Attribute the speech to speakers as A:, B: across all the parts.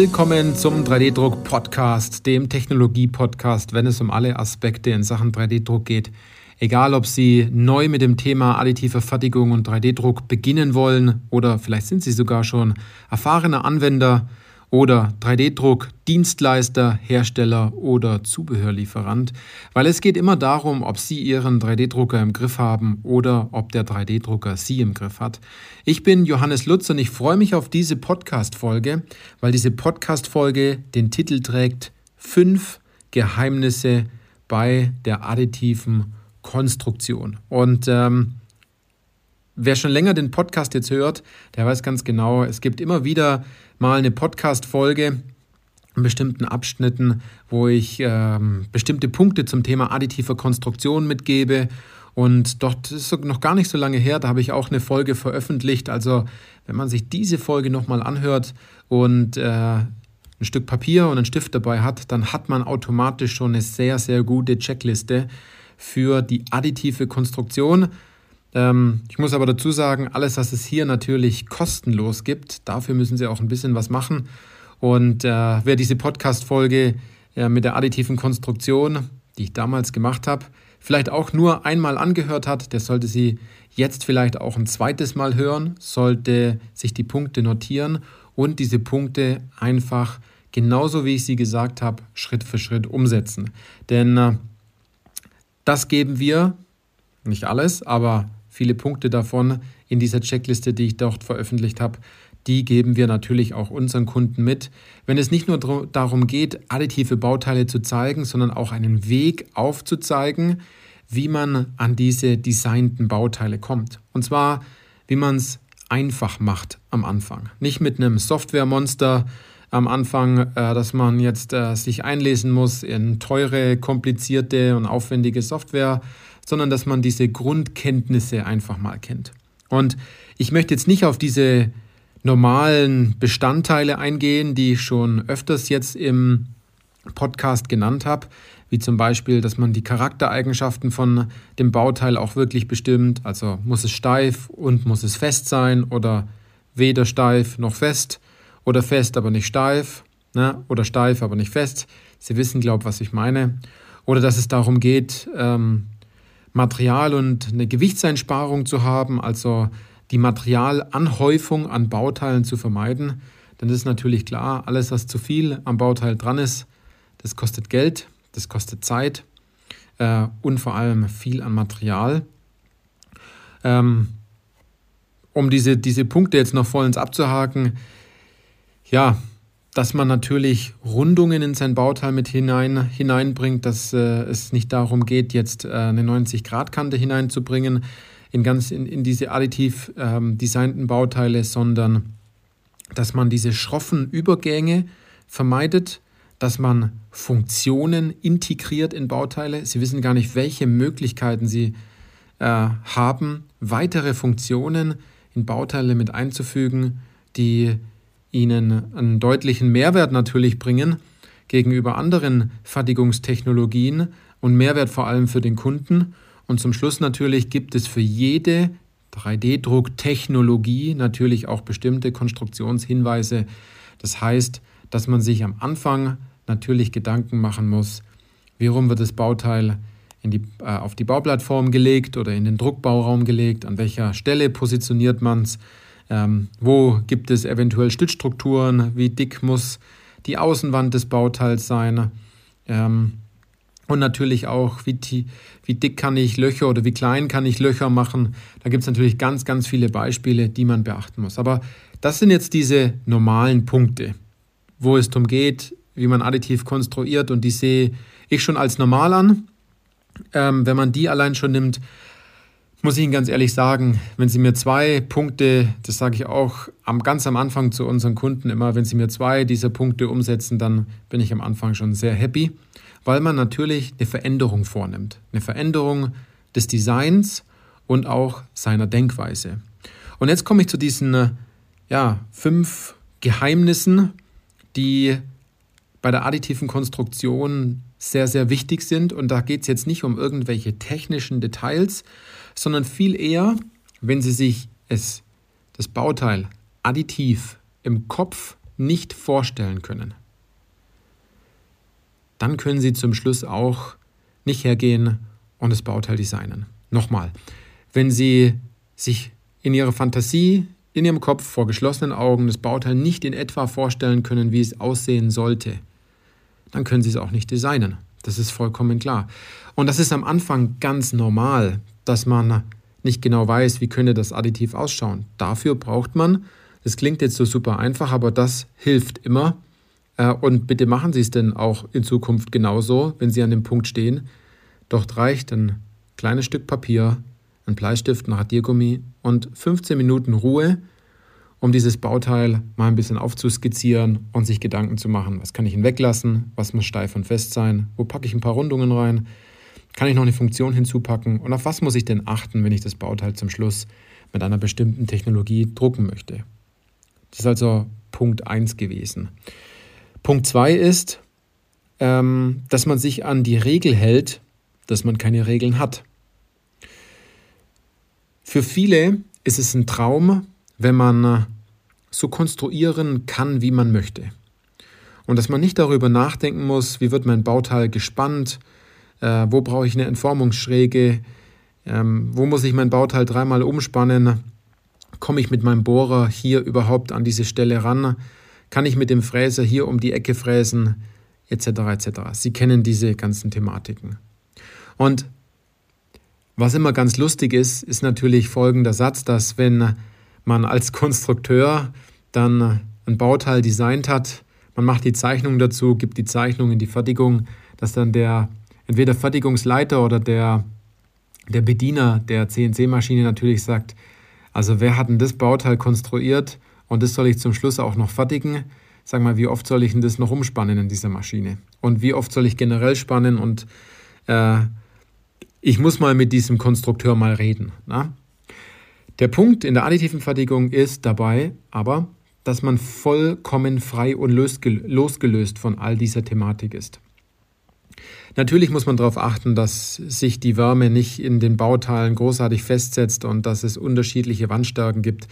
A: Willkommen zum 3D-Druck-Podcast, dem Technologie-Podcast, wenn es um alle Aspekte in Sachen 3D-Druck geht. Egal, ob Sie neu mit dem Thema additive Fertigung und 3D-Druck beginnen wollen oder vielleicht sind Sie sogar schon erfahrener Anwender oder 3D-Druck, Dienstleister, Hersteller oder Zubehörlieferant, weil es geht immer darum, ob Sie Ihren 3D-Drucker im Griff haben oder ob der 3D-Drucker Sie im Griff hat. Ich bin Johannes Lutz und ich freue mich auf diese Podcast-Folge, weil diese Podcast-Folge den Titel trägt Fünf Geheimnisse bei der additiven Konstruktion. Und ähm, wer schon länger den Podcast jetzt hört, der weiß ganz genau, es gibt immer wieder mal eine Podcast-Folge in bestimmten Abschnitten, wo ich ähm, bestimmte Punkte zum Thema additive Konstruktion mitgebe. Und dort ist noch gar nicht so lange her, da habe ich auch eine Folge veröffentlicht. Also wenn man sich diese Folge nochmal anhört und äh, ein Stück Papier und einen Stift dabei hat, dann hat man automatisch schon eine sehr, sehr gute Checkliste für die additive Konstruktion. Ähm, ich muss aber dazu sagen, alles, was es hier natürlich kostenlos gibt, dafür müssen Sie auch ein bisschen was machen. Und äh, wer diese Podcast-Folge äh, mit der additiven Konstruktion, die ich damals gemacht habe, vielleicht auch nur einmal angehört hat, der sollte sie jetzt vielleicht auch ein zweites Mal hören, sollte sich die Punkte notieren und diese Punkte einfach genauso wie ich sie gesagt habe, Schritt für Schritt umsetzen. Denn äh, das geben wir, nicht alles, aber Viele Punkte davon in dieser Checkliste, die ich dort veröffentlicht habe, die geben wir natürlich auch unseren Kunden mit. Wenn es nicht nur darum geht, additive Bauteile zu zeigen, sondern auch einen Weg aufzuzeigen, wie man an diese designten Bauteile kommt. Und zwar, wie man es einfach macht am Anfang. Nicht mit einem Softwaremonster am Anfang, äh, dass man jetzt äh, sich einlesen muss in teure, komplizierte und aufwendige Software, sondern dass man diese Grundkenntnisse einfach mal kennt. Und ich möchte jetzt nicht auf diese normalen Bestandteile eingehen, die ich schon öfters jetzt im Podcast genannt habe, wie zum Beispiel, dass man die Charaktereigenschaften von dem Bauteil auch wirklich bestimmt. Also muss es steif und muss es fest sein oder weder steif noch fest oder fest, aber nicht steif ne? oder steif, aber nicht fest. Sie wissen, glaube ich, was ich meine. Oder dass es darum geht, ähm, Material und eine Gewichtseinsparung zu haben, also die Materialanhäufung an Bauteilen zu vermeiden. Denn das ist natürlich klar, alles, was zu viel am Bauteil dran ist, das kostet Geld, das kostet Zeit äh, und vor allem viel an Material. Ähm, um diese, diese Punkte jetzt noch vollends abzuhaken, ja, dass man natürlich Rundungen in sein Bauteil mit hinein, hineinbringt, dass äh, es nicht darum geht, jetzt äh, eine 90-Grad-Kante hineinzubringen in, ganz, in, in diese additiv ähm, designten Bauteile, sondern dass man diese schroffen Übergänge vermeidet, dass man Funktionen integriert in Bauteile. Sie wissen gar nicht, welche Möglichkeiten Sie äh, haben, weitere Funktionen in Bauteile mit einzufügen, die ihnen einen deutlichen Mehrwert natürlich bringen gegenüber anderen Fertigungstechnologien und Mehrwert vor allem für den Kunden. Und zum Schluss natürlich gibt es für jede 3D-Drucktechnologie natürlich auch bestimmte Konstruktionshinweise. Das heißt, dass man sich am Anfang natürlich Gedanken machen muss, wie rum wird das Bauteil die, äh, auf die Bauplattform gelegt oder in den Druckbauraum gelegt, an welcher Stelle positioniert man es, ähm, wo gibt es eventuell Stützstrukturen? Wie dick muss die Außenwand des Bauteils sein? Ähm, und natürlich auch, wie, wie dick kann ich Löcher oder wie klein kann ich Löcher machen. Da gibt es natürlich ganz, ganz viele Beispiele, die man beachten muss. Aber das sind jetzt diese normalen Punkte, wo es darum geht, wie man additiv konstruiert. Und die sehe ich schon als normal an. Ähm, wenn man die allein schon nimmt, muss ich Ihnen ganz ehrlich sagen, wenn Sie mir zwei Punkte, das sage ich auch am, ganz am Anfang zu unseren Kunden immer, wenn Sie mir zwei dieser Punkte umsetzen, dann bin ich am Anfang schon sehr happy, weil man natürlich eine Veränderung vornimmt. Eine Veränderung des Designs und auch seiner Denkweise. Und jetzt komme ich zu diesen ja, fünf Geheimnissen, die bei der additiven Konstruktion sehr, sehr wichtig sind. Und da geht es jetzt nicht um irgendwelche technischen Details, sondern viel eher, wenn Sie sich es, das Bauteil additiv im Kopf nicht vorstellen können, dann können Sie zum Schluss auch nicht hergehen und das Bauteil designen. Nochmal, wenn Sie sich in Ihrer Fantasie, in Ihrem Kopf vor geschlossenen Augen das Bauteil nicht in etwa vorstellen können, wie es aussehen sollte, dann können Sie es auch nicht designen. Das ist vollkommen klar. Und das ist am Anfang ganz normal, dass man nicht genau weiß, wie könnte das additiv ausschauen. Dafür braucht man, das klingt jetzt so super einfach, aber das hilft immer. Äh, und bitte machen Sie es denn auch in Zukunft genauso, wenn Sie an dem Punkt stehen. Dort reicht ein kleines Stück Papier, ein Bleistift, ein Radiergummi und 15 Minuten Ruhe, um dieses Bauteil mal ein bisschen aufzuskizzieren und sich Gedanken zu machen. Was kann ich hinweglassen? Was muss steif und fest sein? Wo packe ich ein paar Rundungen rein? Kann ich noch eine Funktion hinzupacken? Und auf was muss ich denn achten, wenn ich das Bauteil zum Schluss mit einer bestimmten Technologie drucken möchte? Das ist also Punkt 1 gewesen. Punkt 2 ist, ähm, dass man sich an die Regel hält, dass man keine Regeln hat. Für viele ist es ein Traum, wenn man so konstruieren kann, wie man möchte. Und dass man nicht darüber nachdenken muss, wie wird mein Bauteil gespannt, äh, wo brauche ich eine Entformungsschräge, ähm, wo muss ich mein Bauteil dreimal umspannen, komme ich mit meinem Bohrer hier überhaupt an diese Stelle ran, kann ich mit dem Fräser hier um die Ecke fräsen, etc. etc. Sie kennen diese ganzen Thematiken. Und was immer ganz lustig ist, ist natürlich folgender Satz, dass wenn man als Konstrukteur dann ein Bauteil designt hat, man macht die Zeichnung dazu, gibt die Zeichnung in die Fertigung, dass dann der entweder Fertigungsleiter oder der, der Bediener der CNC-Maschine natürlich sagt, also wer hat denn das Bauteil konstruiert und das soll ich zum Schluss auch noch fertigen? Sag mal, wie oft soll ich denn das noch umspannen in dieser Maschine? Und wie oft soll ich generell spannen und äh, ich muss mal mit diesem Konstrukteur mal reden. Na? Der Punkt in der additiven Fertigung ist dabei aber, dass man vollkommen frei und losgelöst von all dieser Thematik ist. Natürlich muss man darauf achten, dass sich die Wärme nicht in den Bauteilen großartig festsetzt und dass es unterschiedliche Wandstärken gibt.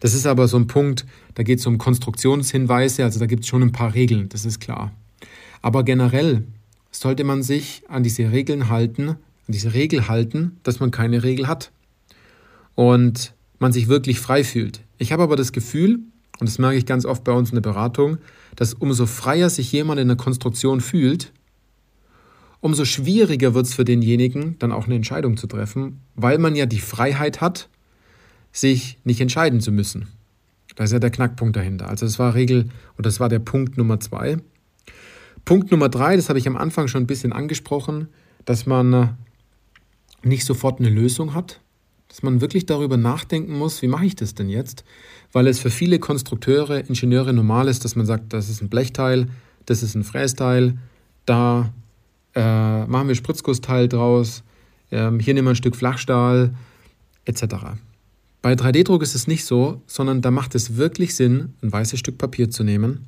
A: Das ist aber so ein Punkt, da geht es um Konstruktionshinweise, also da gibt es schon ein paar Regeln, das ist klar. Aber generell sollte man sich an diese Regeln halten, an diese Regel halten, dass man keine Regel hat und man sich wirklich frei fühlt. Ich habe aber das Gefühl, und das merke ich ganz oft bei uns in der Beratung, dass umso freier sich jemand in der Konstruktion fühlt, umso schwieriger wird es für denjenigen, dann auch eine Entscheidung zu treffen, weil man ja die Freiheit hat, sich nicht entscheiden zu müssen. Da ist ja der Knackpunkt dahinter. Also das war Regel oder das war der Punkt Nummer zwei. Punkt Nummer drei, das habe ich am Anfang schon ein bisschen angesprochen, dass man nicht sofort eine Lösung hat, dass man wirklich darüber nachdenken muss, wie mache ich das denn jetzt? Weil es für viele Konstrukteure, Ingenieure normal ist, dass man sagt, das ist ein Blechteil, das ist ein Frästeil, da äh, machen wir Spritzgussteil draus, äh, hier nehmen wir ein Stück Flachstahl, etc. Bei 3D-Druck ist es nicht so, sondern da macht es wirklich Sinn, ein weißes Stück Papier zu nehmen,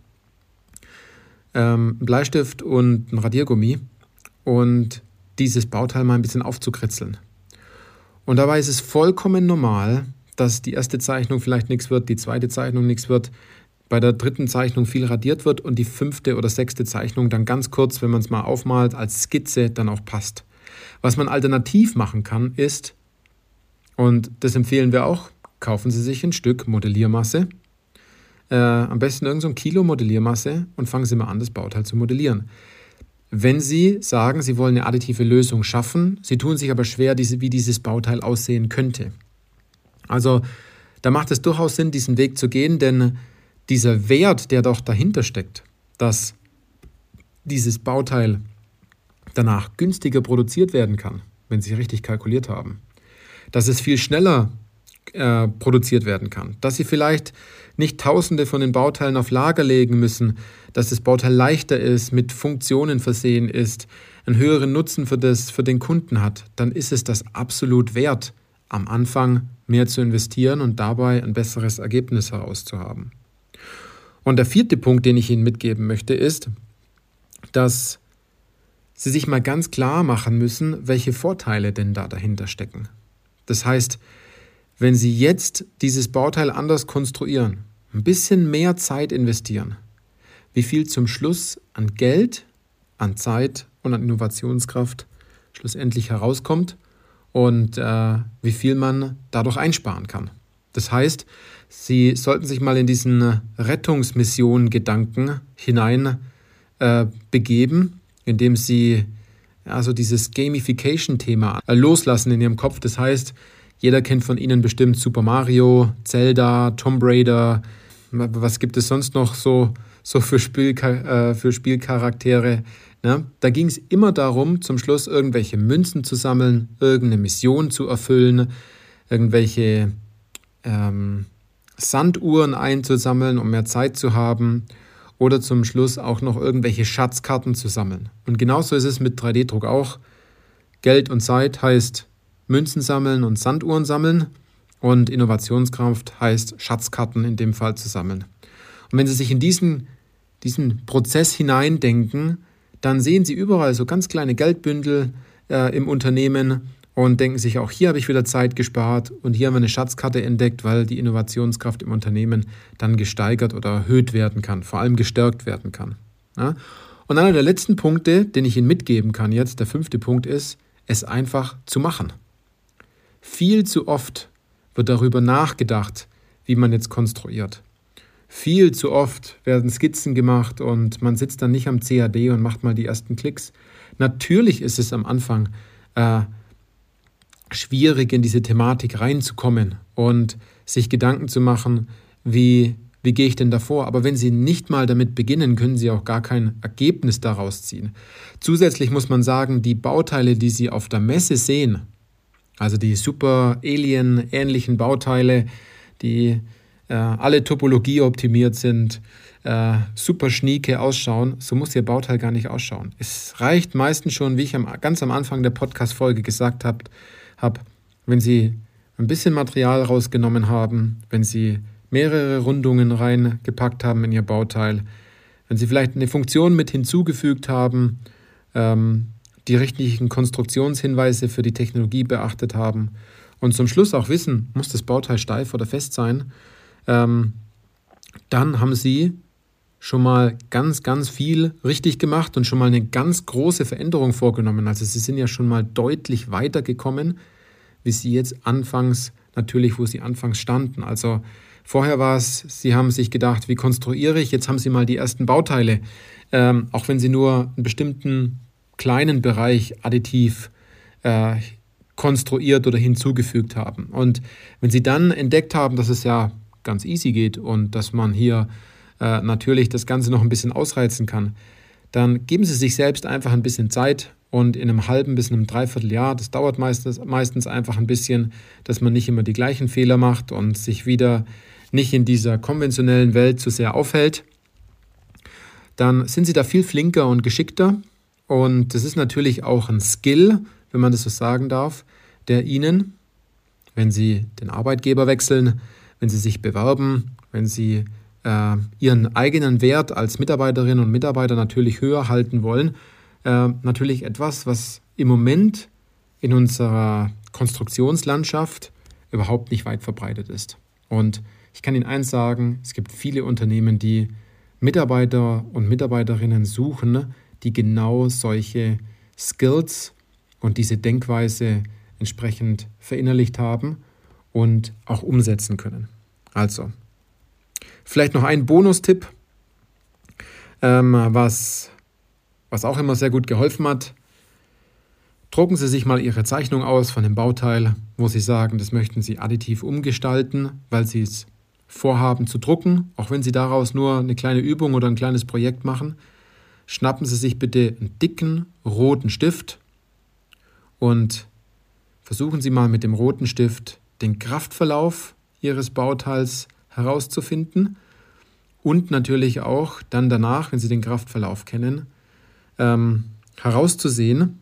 A: ähm, einen Bleistift und ein Radiergummi und dieses Bauteil mal ein bisschen aufzukritzeln. Und dabei ist es vollkommen normal, dass die erste Zeichnung vielleicht nichts wird, die zweite Zeichnung nichts wird, bei der dritten Zeichnung viel radiert wird und die fünfte oder sechste Zeichnung dann ganz kurz, wenn man es mal aufmalt, als Skizze dann auch passt. Was man alternativ machen kann, ist, und das empfehlen wir auch, kaufen Sie sich ein Stück Modelliermasse, äh, am besten irgendein so Kilo Modelliermasse und fangen Sie mal an, das Bauteil zu modellieren. Wenn Sie sagen, Sie wollen eine additive Lösung schaffen, Sie tun sich aber schwer, wie dieses Bauteil aussehen könnte. Also da macht es durchaus Sinn, diesen Weg zu gehen, denn dieser Wert, der doch dahinter steckt, dass dieses Bauteil danach günstiger produziert werden kann, wenn Sie richtig kalkuliert haben, dass es viel schneller äh, produziert werden kann, dass Sie vielleicht nicht Tausende von den Bauteilen auf Lager legen müssen, dass das Bauteil leichter ist, mit Funktionen versehen ist, einen höheren Nutzen für, das, für den Kunden hat, dann ist es das absolut wert, am Anfang mehr zu investieren und dabei ein besseres Ergebnis herauszuhaben. Und der vierte Punkt, den ich Ihnen mitgeben möchte, ist, dass Sie sich mal ganz klar machen müssen, welche Vorteile denn da dahinter stecken. Das heißt, wenn Sie jetzt dieses Bauteil anders konstruieren, ein bisschen mehr Zeit investieren, wie viel zum Schluss an Geld, an Zeit und an Innovationskraft schlussendlich herauskommt und äh, wie viel man dadurch einsparen kann. Das heißt, Sie sollten sich mal in diesen Rettungsmission-Gedanken hinein äh, begeben, indem Sie also dieses Gamification-Thema äh, loslassen in Ihrem Kopf. Das heißt, jeder kennt von Ihnen bestimmt Super Mario, Zelda, Tomb Raider. Was gibt es sonst noch so, so für, Spiel, äh, für Spielcharaktere? Ne? Da ging es immer darum, zum Schluss irgendwelche Münzen zu sammeln, irgendeine Mission zu erfüllen, irgendwelche ähm, Sanduhren einzusammeln, um mehr Zeit zu haben oder zum Schluss auch noch irgendwelche Schatzkarten zu sammeln. Und genauso ist es mit 3D-Druck auch. Geld und Zeit heißt Münzen sammeln und Sanduhren sammeln und Innovationskraft heißt Schatzkarten in dem Fall zu sammeln. Und wenn Sie sich in diesen, diesen Prozess hineindenken, dann sehen Sie überall so ganz kleine Geldbündel äh, im Unternehmen und denken sich, auch hier habe ich wieder Zeit gespart und hier haben wir eine Schatzkarte entdeckt, weil die Innovationskraft im Unternehmen dann gesteigert oder erhöht werden kann, vor allem gestärkt werden kann. Ja? Und einer der letzten Punkte, den ich Ihnen mitgeben kann jetzt, der fünfte Punkt ist, es einfach zu machen. Viel zu oft wird darüber nachgedacht, wie man jetzt konstruiert. Viel zu oft werden Skizzen gemacht und man sitzt dann nicht am CAD und macht mal die ersten Klicks. Natürlich ist es am Anfang äh, schwierig, in diese Thematik reinzukommen und sich Gedanken zu machen, wie, wie gehe ich denn davor? Aber wenn Sie nicht mal damit beginnen, können Sie auch gar kein Ergebnis daraus ziehen. Zusätzlich muss man sagen, die Bauteile, die Sie auf der Messe sehen, also die super Alien-ähnlichen Bauteile, die äh, alle Topologie optimiert sind, äh, super schnieke ausschauen, so muss Ihr Bauteil gar nicht ausschauen. Es reicht meistens schon, wie ich am, ganz am Anfang der Podcast-Folge gesagt habe, habe, wenn Sie ein bisschen Material rausgenommen haben, wenn Sie mehrere Rundungen reingepackt haben in Ihr Bauteil, wenn Sie vielleicht eine Funktion mit hinzugefügt haben, ähm, die richtigen Konstruktionshinweise für die Technologie beachtet haben und zum Schluss auch wissen, muss das Bauteil steif oder fest sein, ähm, dann haben Sie schon mal ganz, ganz viel richtig gemacht und schon mal eine ganz große Veränderung vorgenommen. Also Sie sind ja schon mal deutlich weitergekommen wie sie jetzt anfangs, natürlich, wo sie anfangs standen. Also vorher war es, sie haben sich gedacht, wie konstruiere ich? Jetzt haben sie mal die ersten Bauteile, ähm, auch wenn sie nur einen bestimmten kleinen Bereich additiv äh, konstruiert oder hinzugefügt haben. Und wenn sie dann entdeckt haben, dass es ja ganz easy geht und dass man hier äh, natürlich das Ganze noch ein bisschen ausreizen kann, dann geben Sie sich selbst einfach ein bisschen Zeit und in einem halben bis einem Dreivierteljahr, das dauert meistens, meistens einfach ein bisschen, dass man nicht immer die gleichen Fehler macht und sich wieder nicht in dieser konventionellen Welt zu sehr aufhält, dann sind Sie da viel flinker und geschickter. Und das ist natürlich auch ein Skill, wenn man das so sagen darf, der Ihnen, wenn Sie den Arbeitgeber wechseln, wenn Sie sich bewerben, wenn Sie äh, Ihren eigenen Wert als Mitarbeiterinnen und Mitarbeiter natürlich höher halten wollen, äh, natürlich etwas, was im Moment in unserer Konstruktionslandschaft überhaupt nicht weit verbreitet ist. Und ich kann Ihnen eins sagen, es gibt viele Unternehmen, die Mitarbeiter und Mitarbeiterinnen suchen, die genau solche Skills und diese Denkweise entsprechend verinnerlicht haben und auch umsetzen können. Also, vielleicht noch ein Bonustipp, ähm, was was auch immer sehr gut geholfen hat, drucken Sie sich mal Ihre Zeichnung aus von dem Bauteil, wo Sie sagen, das möchten Sie additiv umgestalten, weil Sie es vorhaben zu drucken, auch wenn Sie daraus nur eine kleine Übung oder ein kleines Projekt machen. Schnappen Sie sich bitte einen dicken roten Stift und versuchen Sie mal mit dem roten Stift den Kraftverlauf Ihres Bauteils herauszufinden und natürlich auch dann danach, wenn Sie den Kraftverlauf kennen, ähm, herauszusehen,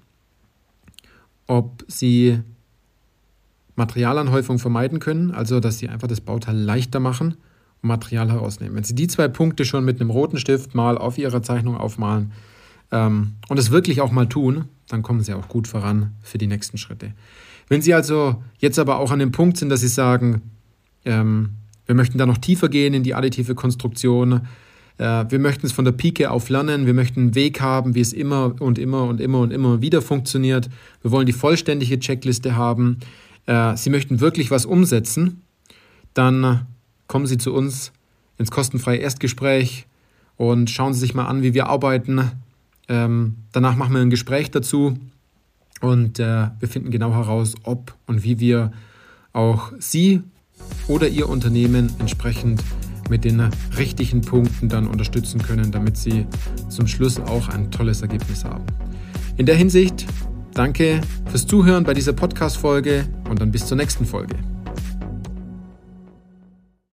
A: ob sie Materialanhäufung vermeiden können, also dass sie einfach das Bauteil leichter machen und Material herausnehmen. Wenn Sie die zwei Punkte schon mit einem roten Stift mal auf Ihrer Zeichnung aufmalen ähm, und es wirklich auch mal tun, dann kommen Sie auch gut voran für die nächsten Schritte. Wenn Sie also jetzt aber auch an dem Punkt sind, dass Sie sagen, ähm, Wir möchten da noch tiefer gehen in die additive Konstruktion. Äh, wir möchten es von der Pike auf lernen. Wir möchten einen Weg haben, wie es immer und immer und immer und immer wieder funktioniert. Wir wollen die vollständige Checkliste haben. Äh, Sie möchten wirklich was umsetzen. Dann kommen Sie zu uns ins kostenfreie Erstgespräch und schauen Sie sich mal an, wie wir arbeiten. Ähm, danach machen wir ein Gespräch dazu und äh, wir finden genau heraus, ob und wie wir auch Sie oder Ihr Unternehmen entsprechend mit den richtigen Punkten dann unterstützen können, damit Sie zum Schluss auch ein tolles Ergebnis haben. In der Hinsicht, danke fürs Zuhören bei dieser Podcast-Folge und dann bis zur nächsten Folge.